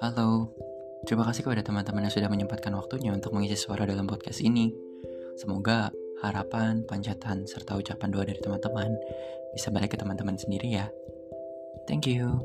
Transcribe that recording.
Halo, terima kasih kepada teman-teman yang sudah menyempatkan waktunya untuk mengisi suara dalam podcast ini. Semoga harapan, panjatan, serta ucapan doa dari teman-teman bisa balik ke teman-teman sendiri ya. Thank you.